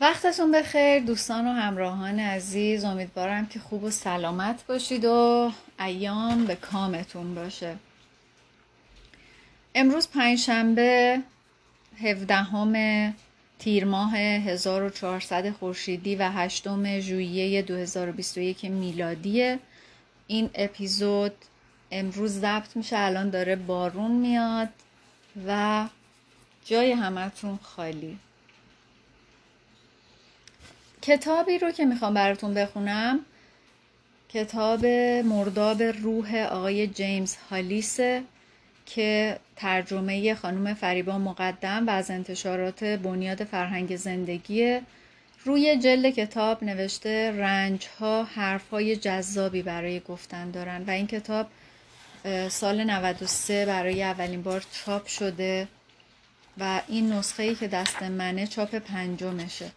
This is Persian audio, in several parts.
وقتتون بخیر دوستان و همراهان عزیز امیدوارم که خوب و سلامت باشید و ایام به کامتون باشه. امروز پنجشنبه 17 تیر ماه 1400 خورشیدی و 8 ژوئیه 2021 میلادی این اپیزود امروز ضبط میشه الان داره بارون میاد و جای همتون خالی. کتابی رو که می‌خوام براتون بخونم کتاب مرداب روح آقای جیمز هالیسه که ترجمه خانم فریبا مقدم و از انتشارات بنیاد فرهنگ زندگی روی جلد کتاب نوشته رنج ها حرف های جذابی برای گفتن دارن و این کتاب سال 93 برای اولین بار چاپ شده و این نسخه ای که دست منه چاپ پنجمشه.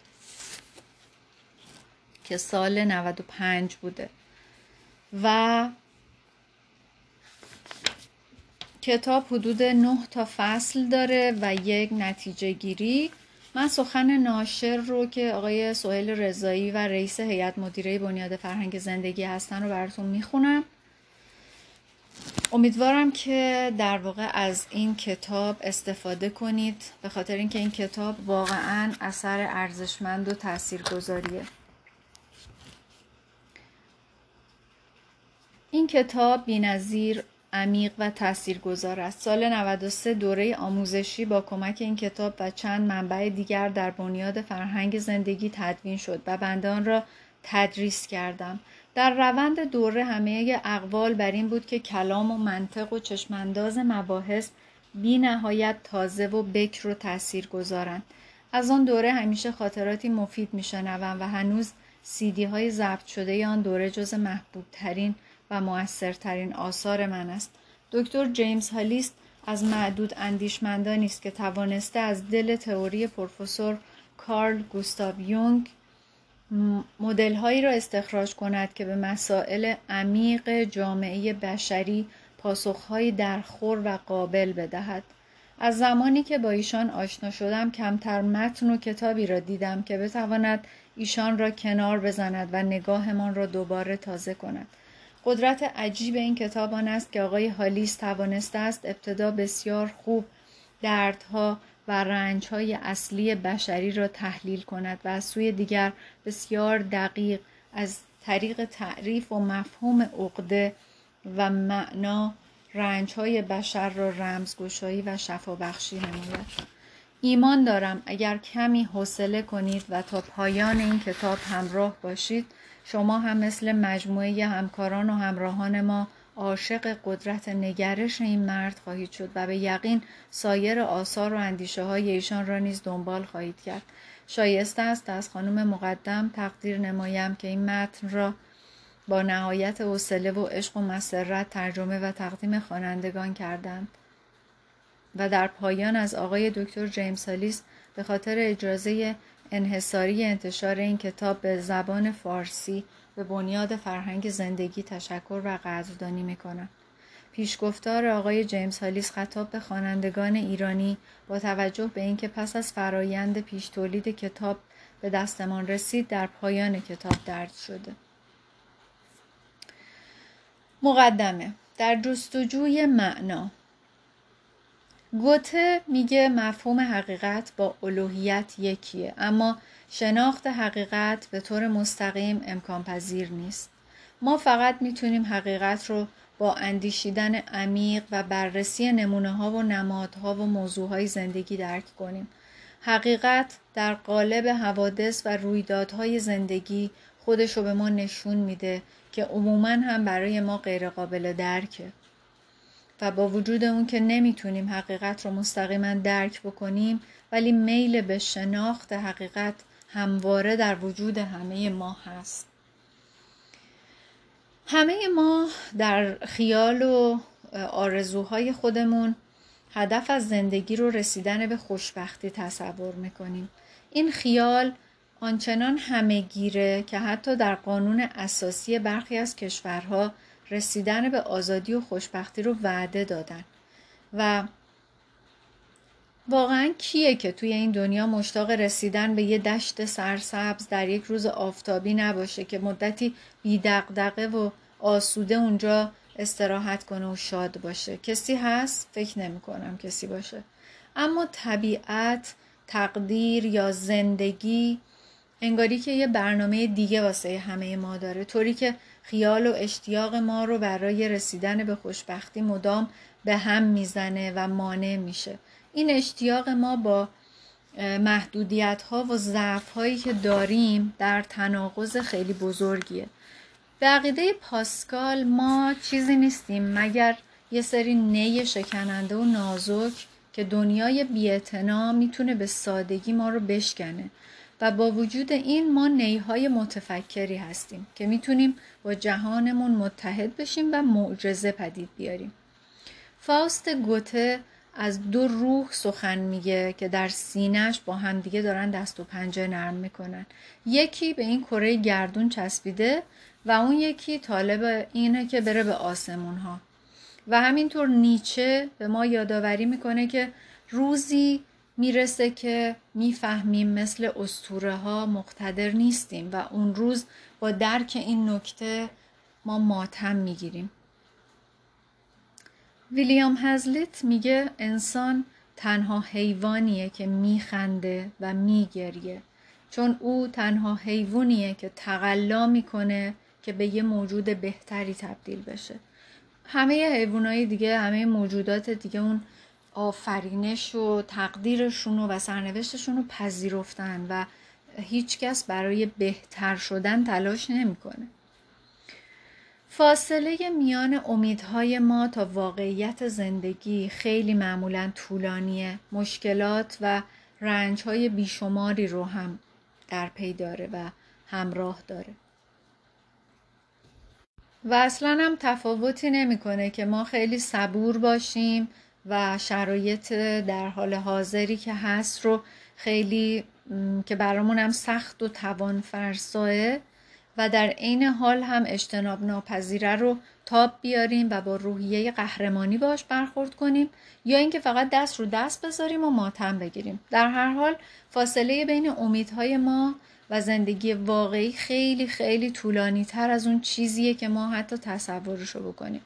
که سال 95 بوده. و کتاب حدود 9 تا فصل داره و یک نتیجه گیری. من سخن ناشر رو که آقای سهیل رضایی و رئیس هیئت مدیره بنیاد فرهنگ زندگی هستن رو براتون می‌خونم. امیدوارم که در واقع از این کتاب استفاده کنید به خاطر اینکه این کتاب واقعا اثر ارزشمند و تاثیرگذاریه. این کتاب بینظیر عمیق و تاثیرگذار است. سال 93 دوره آموزشی با کمک این کتاب و چند منبع دیگر در بنیاد فرهنگ زندگی تدوین شد و بنده را تدریس کردم. در روند دوره همه اقوال بر این بود که کلام و منطق و چشمانداز مباحث بی نهایت تازه و بکر و تأثیر گذارند. از آن دوره همیشه خاطراتی مفید میشنوم و هنوز سیدی های ضبط شده آن دوره جز محبوب ترین و موثرترین آثار من است. دکتر جیمز هالیست از معدود اندیشمندانی است که توانسته از دل تئوری پروفسور کارل گوستاو یونگ مدل هایی را استخراج کند که به مسائل عمیق جامعه بشری پاسخهایی درخور و قابل بدهد. از زمانی که با ایشان آشنا شدم کمتر متن و کتابی را دیدم که بتواند ایشان را کنار بزند و نگاهمان را دوباره تازه کند. قدرت عجیب این کتاب آن است که آقای هالیس توانسته است ابتدا بسیار خوب دردها و رنجهای اصلی بشری را تحلیل کند و از سوی دیگر بسیار دقیق از طریق تعریف و مفهوم عقده و معنا رنجهای بشر را رمزگشایی و شفابخشی نماید. ایمان دارم اگر کمی حوصله کنید و تا پایان این کتاب همراه باشید شما هم مثل مجموعه همکاران و همراهان ما عاشق قدرت نگرش این مرد خواهید شد و به یقین سایر آثار و اندیشه های ایشان را نیز دنبال خواهید کرد. شایسته است از خانم مقدم تقدیر نمایم که این متن را با نهایت حوصله و عشق و مسرت ترجمه و تقدیم خوانندگان کردند و در پایان از آقای دکتر جیمز هالیس به خاطر اجازه انحصاری انتشار این کتاب به زبان فارسی به بنیاد فرهنگ زندگی تشکر و قدردانی می‌کنم. پیشگفتار آقای جیمز هالیس خطاب به خوانندگان ایرانی با توجه به اینکه پس از فرایند پیش تولید کتاب به دستمان رسید در پایان کتاب درد شده. مقدمه در جستجوی معنا گوته میگه مفهوم حقیقت با الوهیت یکیه اما شناخت حقیقت به طور مستقیم امکان پذیر نیست. ما فقط می‌تونیم حقیقت رو با اندیشیدن عمیق و بررسی نمونه ها و نمادها و موضوع های زندگی درک کنیم. حقیقت در قالب حوادث و رویدادهای زندگی خودش رو به ما نشون میده که عموما هم برای ما غیرقابل درکه. و با وجود اون که نمی‌تونیم حقیقت رو مستقیما درک بکنیم ولی میل به شناخت حقیقت همواره در وجود همه ما هست. همه ما در خیال و آرزوهای خودمون هدف از زندگی رو رسیدن به خوشبختی تصور می‌کنیم. این خیال آنچنان همه گیره که حتی در قانون اساسی برخی از کشورها رسیدن به آزادی و خوشبختی رو وعده دادن. و واقعا کیه که توی این دنیا مشتاق رسیدن به یه دشت سرسبز در یک روز آفتابی نباشه که مدتی بیدقدقه و آسوده اونجا استراحت کنه و شاد باشه. کسی هست؟ فکر نمی کنم کسی باشه. اما طبیعت تقدیر یا زندگی انگاری که یه برنامه دیگه واسه همه ما داره. طوری که خیال و اشتیاق ما رو برای رسیدن به خوشبختی مدام به هم می‌زنه و مانع میشه. این اشتیاق ما با محدودیت ها و ضعف هایی که داریم در تناقض خیلی بزرگیه. به عقیده پاسکال ما چیزی نیستیم مگر یه سری نی شکننده و نازک که دنیای بیعتنا می‌تونه به سادگی ما رو بشکنه. و با وجود این ما نیهای متفکری هستیم که می‌تونیم با جهانمون متحد بشیم و معجزه پدید بیاریم. فاست گوته از دو روح سخن میگه که در سینهش با همدیگه دارن دست و پنجه نرم می‌کنن. یکی به این کره گردون چسبیده و اون یکی طالب اینه که بره به آسمون ها و همینطور نیچه به ما یادآوری می‌کنه که روزی می‌رسه که می‌فهمیم مثل استوره ها مقتدر نیستیم و اون روز با درک این نکته ما ماتم می‌گیریم. ویلیام هزلیت میگه انسان تنها حیوانیه که میخنده و میگریه چون او تنها حیوانیه که تقلا می‌کنه که به یه موجود بهتری تبدیل بشه. همه حیوانای دیگه همه موجودات دیگه اون آفرینش و تقدیرشون و سرنوشتشون رو پذیرفتن و هیچکس برای بهتر شدن تلاش نمی‌کنه. فاصله میان امیدهای ما تا واقعیت زندگی خیلی معمولا طولانیه. مشکلات و رنجهای بیشماری رو هم در پی داره و همراه داره. و اصلا هم تفاوتی نمی‌کنه که ما خیلی صبور باشیم و شرایط در حال حاضری که هست رو خیلی که برامون هم سخت و توان فرساه و در عین حال هم اجتناب ناپذیره رو تاب بیاریم و با روحیه قهرمانی باش برخورد کنیم یا اینکه فقط دست رو دست بذاریم و ماتم بگیریم. در هر حال فاصله بین امیدهای ما و زندگی واقعی خیلی خیلی طولانی تر از اون چیزیه که ما حتی تصورش رو بکنیم.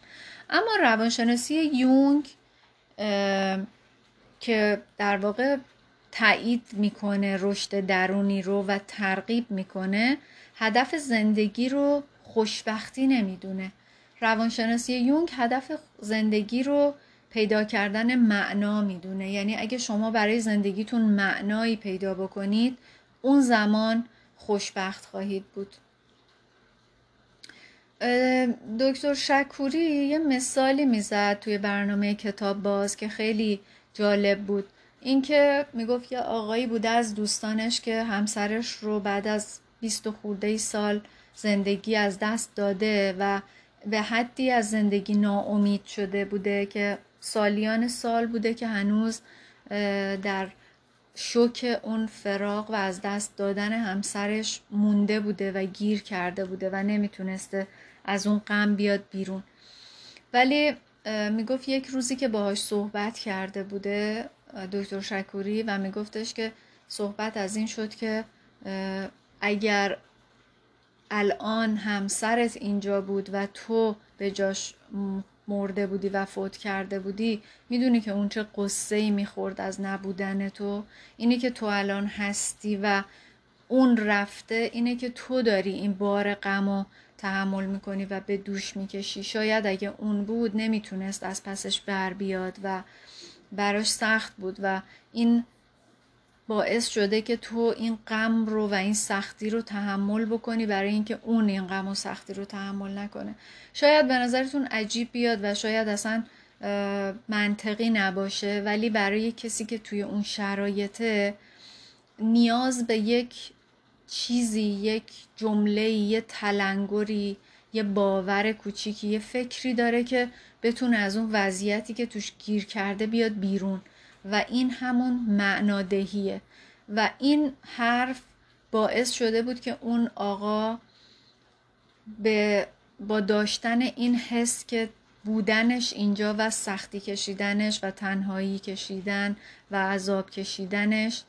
اما روانشناسی یونگ که در واقع تایید می‌کنه رشد درونی رو و ترغیب می‌کنه هدف زندگی رو خوشبختی نمی‌دونه. روانشناسی یونگ هدف زندگی رو پیدا کردن معنا می‌دونه. یعنی اگه شما برای زندگیتون معنایی پیدا بکنید اون زمان خوشبخت خواهید بود. دکتر شکوری یه مثالی می‌زد توی برنامه کتاب باز که خیلی جالب بود. اینکه می‌گفت یه آقایی بوده از دوستانش که همسرش رو بعد از بیست خورده سال زندگی از دست داده و به حدی از زندگی ناامید شده بوده که سالیان سال بوده که هنوز در شوک اون فراغ و از دست دادن همسرش مونده بوده و گیر کرده بوده و نمی‌تونسته از اون غم بیاد بیرون. ولی می‌گفت یک روزی که باهاش صحبت کرده بوده دکتر شکوری و میگفتش که صحبت از این شد که اگر الان همسرت اینجا بود و تو به جاش مرده بودی و فوت کرده بودی می‌دونی که اون چه قصه ای می‌خورد از نبودن تو. اینی که تو الان هستی و اون رفته اینه که تو داری این بار غم و تحمل می‌کنی و به دوش می‌کشی. شاید اگه اون بود نمی‌تونست از پسش بر بیاد و براش سخت بود و این باعث شده که تو این غم رو و این سختی رو تحمل بکنی برای اینکه اون این غم و سختی رو تحمل نکنه. شاید به نظرتون عجیب بیاد و شاید اصلا منطقی نباشه ولی برای کسی که توی اون شرایطه نیاز به یک چیزی یک جمله یه تلنگری یه باور کوچیکی یه فکری داره که بتونه از اون وضعیتی که توش گیر کرده بیاد بیرون. و این همون معنادهیه. و این حرف باعث شده بود که اون آقا به با داشتن این حس که بودنش اینجا و سختی کشیدنش و تنهایی کشیدن و عذاب کشیدنش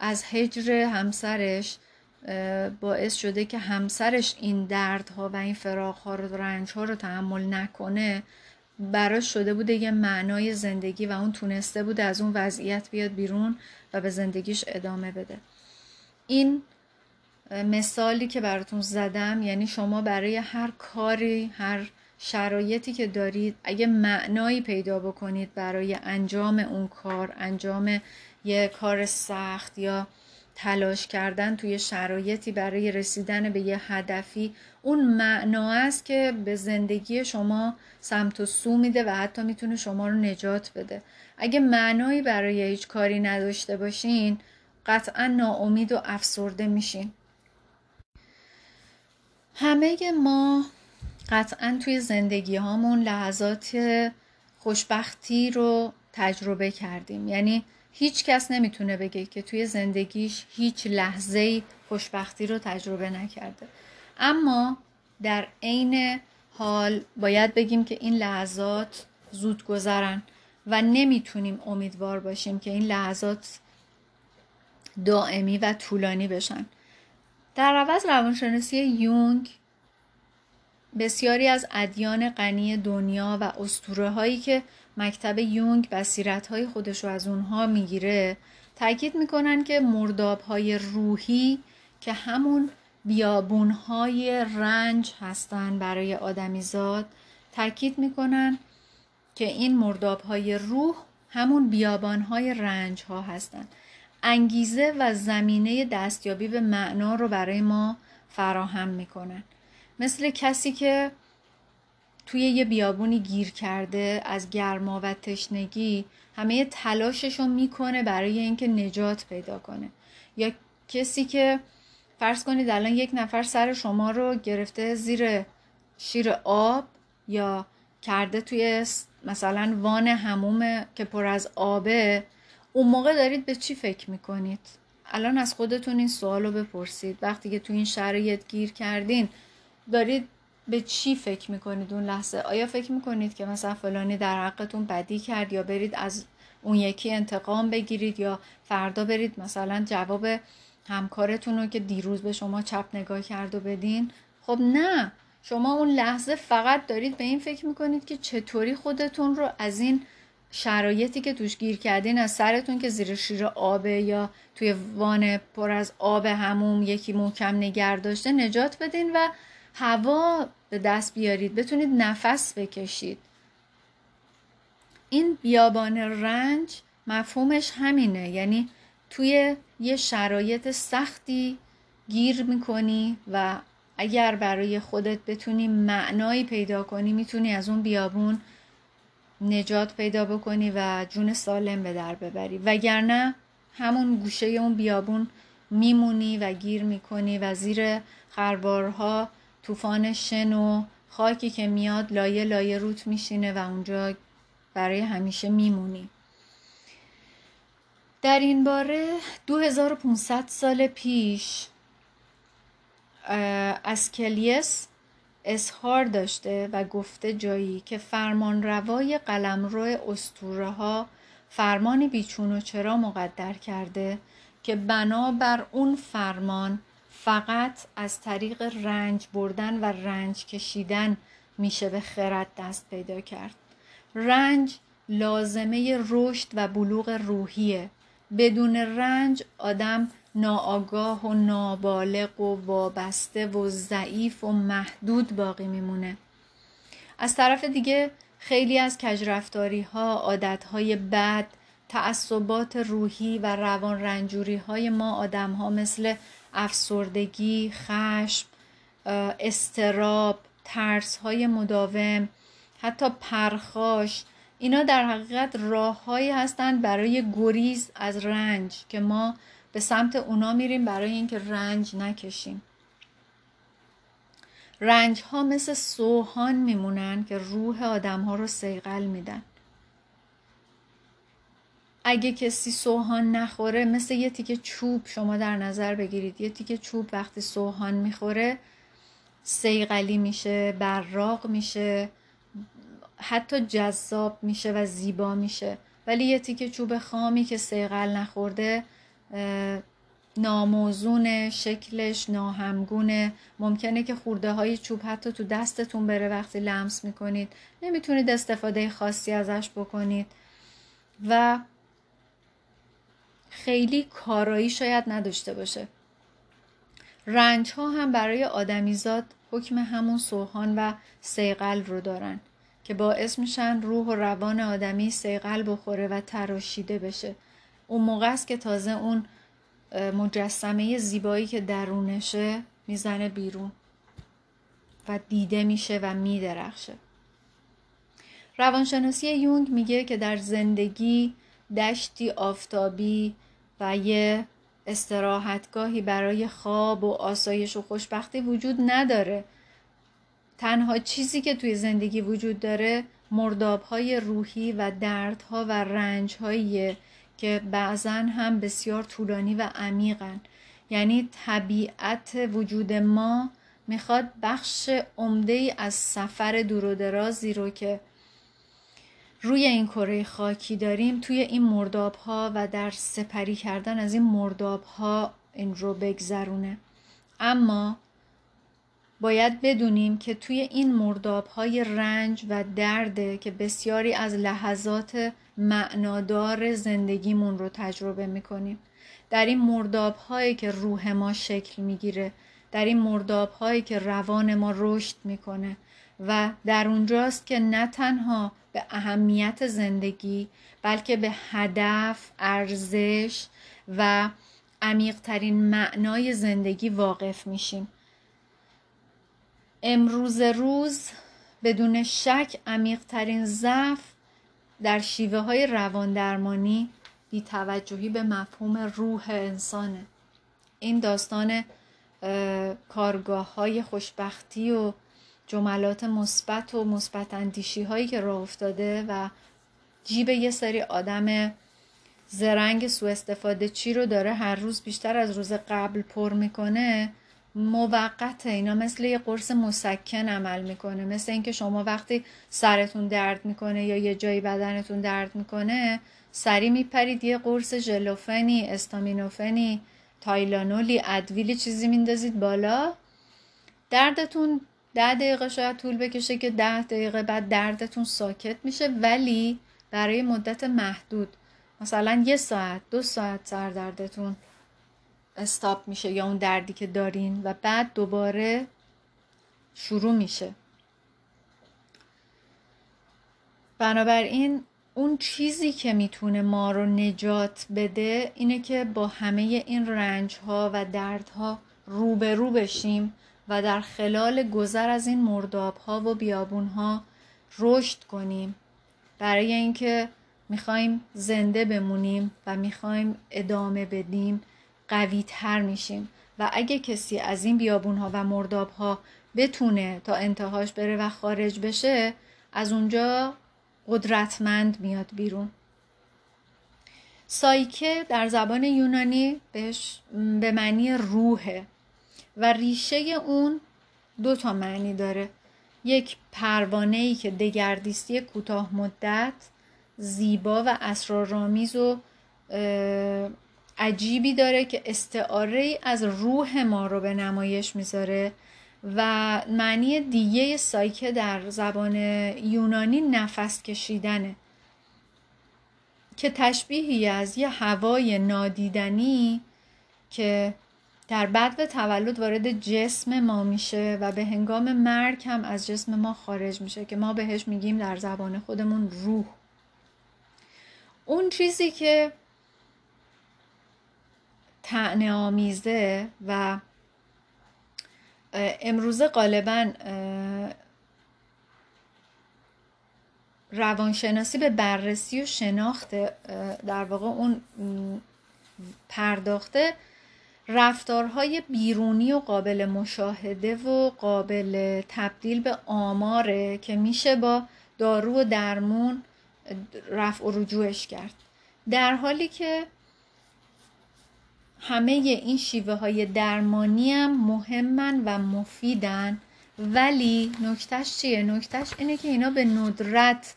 از هجر همسرش باعث شده که همسرش این دردها و این فراغها رو رنجها رو تحمل نکنه براش شده بوده یه معنای زندگی و اون تونسته بوده از اون وضعیت بیاد بیرون و به زندگیش ادامه بده. این مثالی که براتون زدم یعنی شما برای هر کاری هر شرایطی که دارید اگه معنایی پیدا بکنید برای انجام اون کار انجام یه کار سخت یا تلاش کردن توی شرایطی برای رسیدن به یه هدفی اون معنا است که به زندگی شما سمت و سو میده و حتی می‌تونه شما رو نجات بده. اگه معنایی برای هیچ کاری نداشته باشین قطعا ناامید و افسرده میشین. همه ما قطعا توی زندگی هامون لحظات خوشبختی رو تجربه کردیم. یعنی هیچ کس نمی‌تونه بگه که توی زندگیش هیچ لحظه خوشبختی رو تجربه نکرده. اما در عین حال باید بگیم که این لحظات زود گذرن و نمی‌تونیم امیدوار باشیم که این لحظات دائمی و طولانی بشن. در عوض روانشناسی یونگ بسیاری از ادیان غنی دنیا و اسطوره هایی که مکتب یونگ بصیرت های خودش رو از اونها می‌گیره. تاکید می‌کنن که مرداب های روحی که همون بیابون های رنج هستن برای آدمیزاد تاکید می‌کنن که این مرداب های روح همون بیابان های رنج ها هستن. انگیزه و زمینه دستیابی به معنا رو برای ما فراهم می‌کنن. مثل کسی که توی یه بیابونی گیر کرده از گرما و تشنگی همه تلاشش رو می‌کنه برای اینکه نجات پیدا کنه. یا کسی که فرض کنید الان یک نفر سر شما رو گرفته زیر شیر آب یا کرده توی مثلا وان هموم که پر از آبه اون موقع دارید به چی فکر می‌کنید؟ الان از خودتون این سوال رو بپرسید. وقتی که تو این شرایط گیر کردین دارید به چی فکر می‌کنید اون لحظه؟ آیا فکر می‌کنید که مثلا فلانی در حقتون بدی کرد یا برید از اون یکی انتقام بگیرید یا فردا برید مثلا جواب همکارتون رو که دیروز به شما چپ نگاه کرد و بدین؟ خب نه. شما اون لحظه فقط دارید به این فکر می‌کنید که چطوری خودتون رو از این شرایطی که توش گیر کردین از سرتون که زیر شیر آبه یا توی وان پر از آب هموم یکی محکم نگر داشته نجات بدین و هوا به دست بیارید. بتونید نفس بکشید. این بیابان رنج مفهومش همینه. یعنی توی یه شرایط سختی گیر می‌کنی و اگر برای خودت بتونی معنایی پیدا کنی می‌تونی از اون بیابون نجات پیدا بکنی و جون سالم به در ببری. وگرنه همون گوشه اون بیابون میمونی و گیر می‌کنی و زیر خربارها طوفان شن و خاکی که میاد لایه لایه روت میشینه و اونجا برای همیشه میمونی. در این باره 2500 سال پیش اسکلیس اظهار داشته و گفته جایی که فرمان روای قلمرو استوره ها فرمانی بیچون و چرا مقدر کرده که بنابر اون فرمان فقط از طریق رنج بردن و رنج کشیدن میشه به خرد دست پیدا کرد. رنج لازمه رشد و بلوغ روحیه. بدون رنج آدم ناآگاه و نابالغ و وابسته و ضعیف و محدود باقی میمونه. از طرف دیگه خیلی از کجرفتاری ها عادت های بد تعصبات روحی و روان رنجوری های ما آدم ها مثل افسردگی، خشم، استراب، ترس های مداوم، حتی پرخاش اینا در حقیقت راههایی هستند برای گریز از رنج که ما به سمت اونا میریم برای اینکه رنج نکشیم. رنج ها مثل سوهان میمونن که روح آدم ها رو سیقل میدن. اگه کسی سوهان نخوره مثل یه تیکه چوب شما در نظر بگیرید. یه تیکه چوب وقتی سوهان می‌خوره سیقلی میشه براق میشه حتی جذاب میشه و زیبا میشه. ولی یه تیکه چوب خامی که سیقل نخورده ناموزون شکلش ناهمگونه ممکنه که خورده های چوب حتی تو دستتون بره وقتی لمس می‌کنید. نمی‌تونید استفاده خاصی ازش بکنید. و خیلی کارایی شاید نداشته باشه. رنج ها هم برای آدمیزاد حکم همون سوهان و سیقل رو دارن که باعث میشن روح و روان آدمی سیقل بخوره و تراشیده بشه. اون موقع است که تازه اون مجسمه زیبایی که درونشه می‌زنه بیرون و دیده میشه و میدرخشه. روانشناسی یونگ میگه که در زندگی دشتی آفتابی و یه استراحتگاهی برای خواب و آسایش و خوشبختی وجود نداره. تنها چیزی که توی زندگی وجود داره مردابهای روحی و دردها و رنجهاییه که بعضا هم بسیار طولانی و عمیقن. یعنی طبیعت وجود ما می‌خواد بخش عمده ای از سفر دور و درازی رو که روی این کره خاکی داریم توی این مرداب ها و در سپری کردن از این مرداب ها این رو بگذرونه. اما باید بدونیم که توی این مرداب های رنج و درده که بسیاری از لحظات معنادار زندگیمون رو تجربه می‌کنیم. در این مرداب هایی که روح ما شکل می‌گیره در این مرداب هایی که روان ما رشد می‌کنه و در اونجاست که نه تنها به اهمیت زندگی بلکه به هدف، ارزش و عمیقترین معنای زندگی واقف میشیم. امروز روز بدون شک عمیقترین ضعف در شیوه های روان درمانی بیتوجهی به مفهوم روح انسانه. این داستان کارگاه های خوشبختی و جملات مثبت و مثبت اندیشی هایی که راه افتاده و جیب یه سری آدم زرنگ سو استفاده چی رو داره هر روز بیشتر از روز قبل پر می‌کنه موقته اینا مثل یه قرص مسکن عمل می‌کنه. مثل اینکه شما وقتی سرتون درد می‌کنه یا یه جایی بدنتون درد می‌کنه سری میپرید یه قرص ژلوفنی استامینوفنی تایلانولی ادویلی چیزی میندازید بالا. دردتون ده دقیقه شاید طول بکشه که ده دقیقه بعد دردتون ساکت میشه ولی برای مدت محدود مثلا یه ساعت دو ساعت سردردتون استاپ میشه یا اون دردی که دارین و بعد دوباره شروع میشه. بنابراین اون چیزی که می‌تونه ما رو نجات بده اینه که با همه این رنج ها و دردها روبرو بشیم و در خلال گذر از این مرداب ها و بیابون ها رشد کنیم. برای اینکه می‌خوایم زنده بمونیم و می‌خوایم ادامه بدیم قوی تر میشیم. و اگه کسی از این بیابون ها و مرداب ها بتونه تا انتهاش بره و خارج بشه از اونجا قدرتمند میاد بیرون. سایکه در زبان یونانی بهش به معنی روحه. و ریشه اون دو تا معنی داره. یک پروانه ای که دگردیستی کوتاه مدت زیبا و اسرارآمیز و عجیبی داره که استعاره از روح ما رو به نمایش می‌ذاره و معنی دیگه سایکه در زبان یونانی نفس کشیدنه. که تشبیهی از یه هوای نادیدنی که در بعد تولد وارد جسم ما میشه و به هنگام مرگ هم از جسم ما خارج میشه که ما بهش میگیم در زبان خودمون روح. اون چیزی که تعنه آمیزه و امروزه غالبا روانشناسی به بررسی و شناخت در واقع اون پرداخته رفتارهای بیرونی و قابل مشاهده و قابل تبدیل به آماره که میشه با دارو و درمون رفع و رجوعش کرد در حالی که همه این شیوه های درمانی هم مهمن و مفیدن ولی نکتش چیه؟ نکتش اینه که اینا به ندرت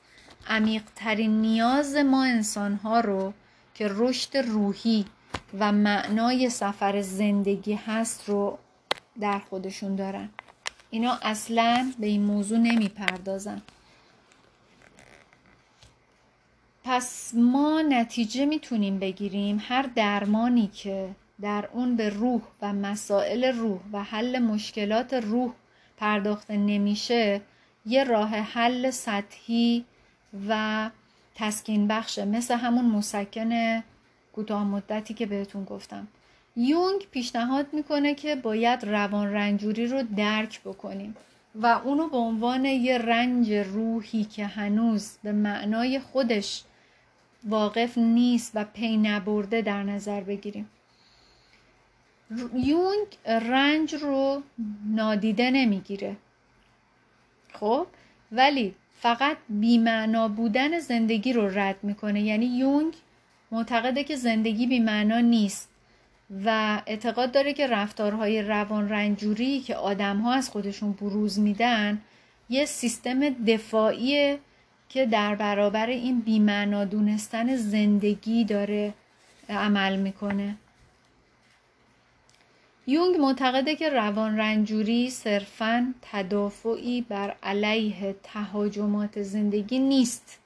عمیقترین نیاز ما انسانها رو که رشد روحی و معنای سفر زندگی هست رو در خودشون دارن. اینا اصلا به این موضوع نمی‌پردازن. پس ما نتیجه می‌تونیم بگیریم هر درمانی که در اون به روح و مسائل روح و حل مشکلات روح پرداخته نمیشه یه راه حل سطحی و تسکین بخشه مثل همون مسکن کوتاه مدتی که بهتون گفتم. یونگ پیشنهاد می‌کنه که باید روان رنجوری رو درک بکنیم و اونو به عنوان یه رنج روحی که هنوز به معنای خودش واقف نیست و پی نبرده در نظر بگیریم. یونگ رنج رو نادیده نمی‌گیره. خب؟ ولی فقط بیمعنا بودن زندگی رو رد می‌کنه. یعنی یونگ معتقده که زندگی بیمعنا نیست و اعتقاد داره که رفتارهای روان رنجوری که آدم ها از خودشون بروز میدن یه سیستم دفاعی که در برابر این بیمعنا دونستن زندگی داره عمل می‌کنه. یونگ معتقده که روان رنجوری صرفا تدافعی بر علیه تهاجمات زندگی نیست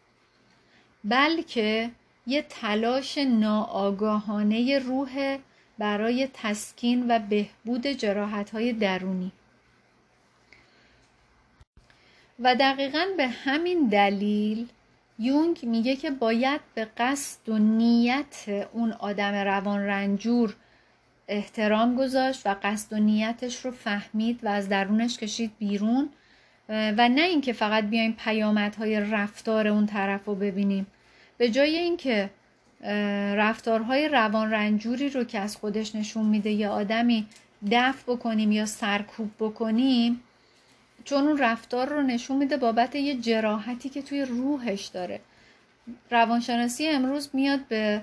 بلکه یه تلاش ناآگاهانه روح برای تسکین و بهبود جراحت های درونی. و دقیقا به همین دلیل یونگ میگه که باید به قصد و نیت اون آدم روان رنجور احترام گذاشت و قصد و نیتش رو فهمید و از درونش کشید بیرون. و نه اینکه فقط بیایم پیامدهای رفتار اون طرف رو ببینیم. به جای اینکه رفتارهای روان رنجوری رو که از خودش نشون میده یا آدمی دفع بکنیم یا سرکوب بکنیم چون اون رفتار رو نشون میده بابت یه جراحتی که توی روحش داره. روانشناسی امروز میاد به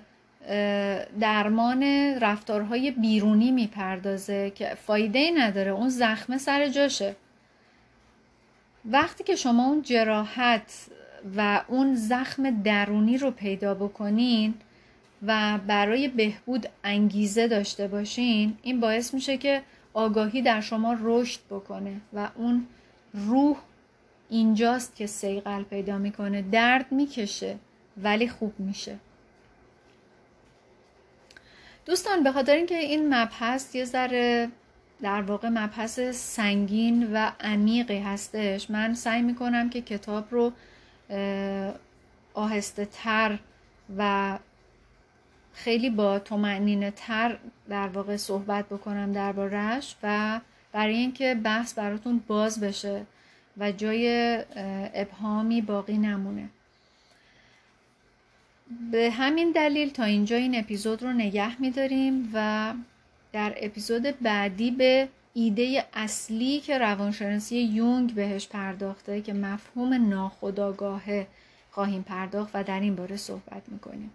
درمان رفتارهای بیرونی می‌پردازه که فایده ای نداره. اون زخمه سر جاشه. وقتی که شما اون جراحت و اون زخم درونی رو پیدا بکنین و برای بهبود انگیزه داشته باشین این باعث میشه که آگاهی در شما رشد بکنه و اون روح اینجاست که سیقل پیدا می‌کنه. درد می‌کشه ولی خوب میشه. دوستان به خاطر اینکه این مبحث یه ذره در واقع مبحث سنگین و عمیقی هستش من سعی می‌کنم که کتاب رو آهسته تر و خیلی با تومعنینه تر در واقع صحبت بکنم دربارهش و برای اینکه بحث براتون باز بشه و جای ابهامی باقی نمونه. به همین دلیل تا اینجا این اپیزود رو نگه میداریم و در اپیزود بعدی به ایده اصلی که روانشناسی یونگ بهش پرداخته که مفهوم ناخداگاهه خواهیم پرداخت و در این باره صحبت می‌کنیم.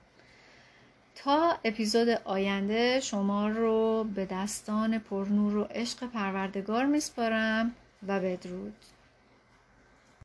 تا اپیزود آینده شما رو به دستان پرنور و عشق پروردگار میسپارم و بدرود.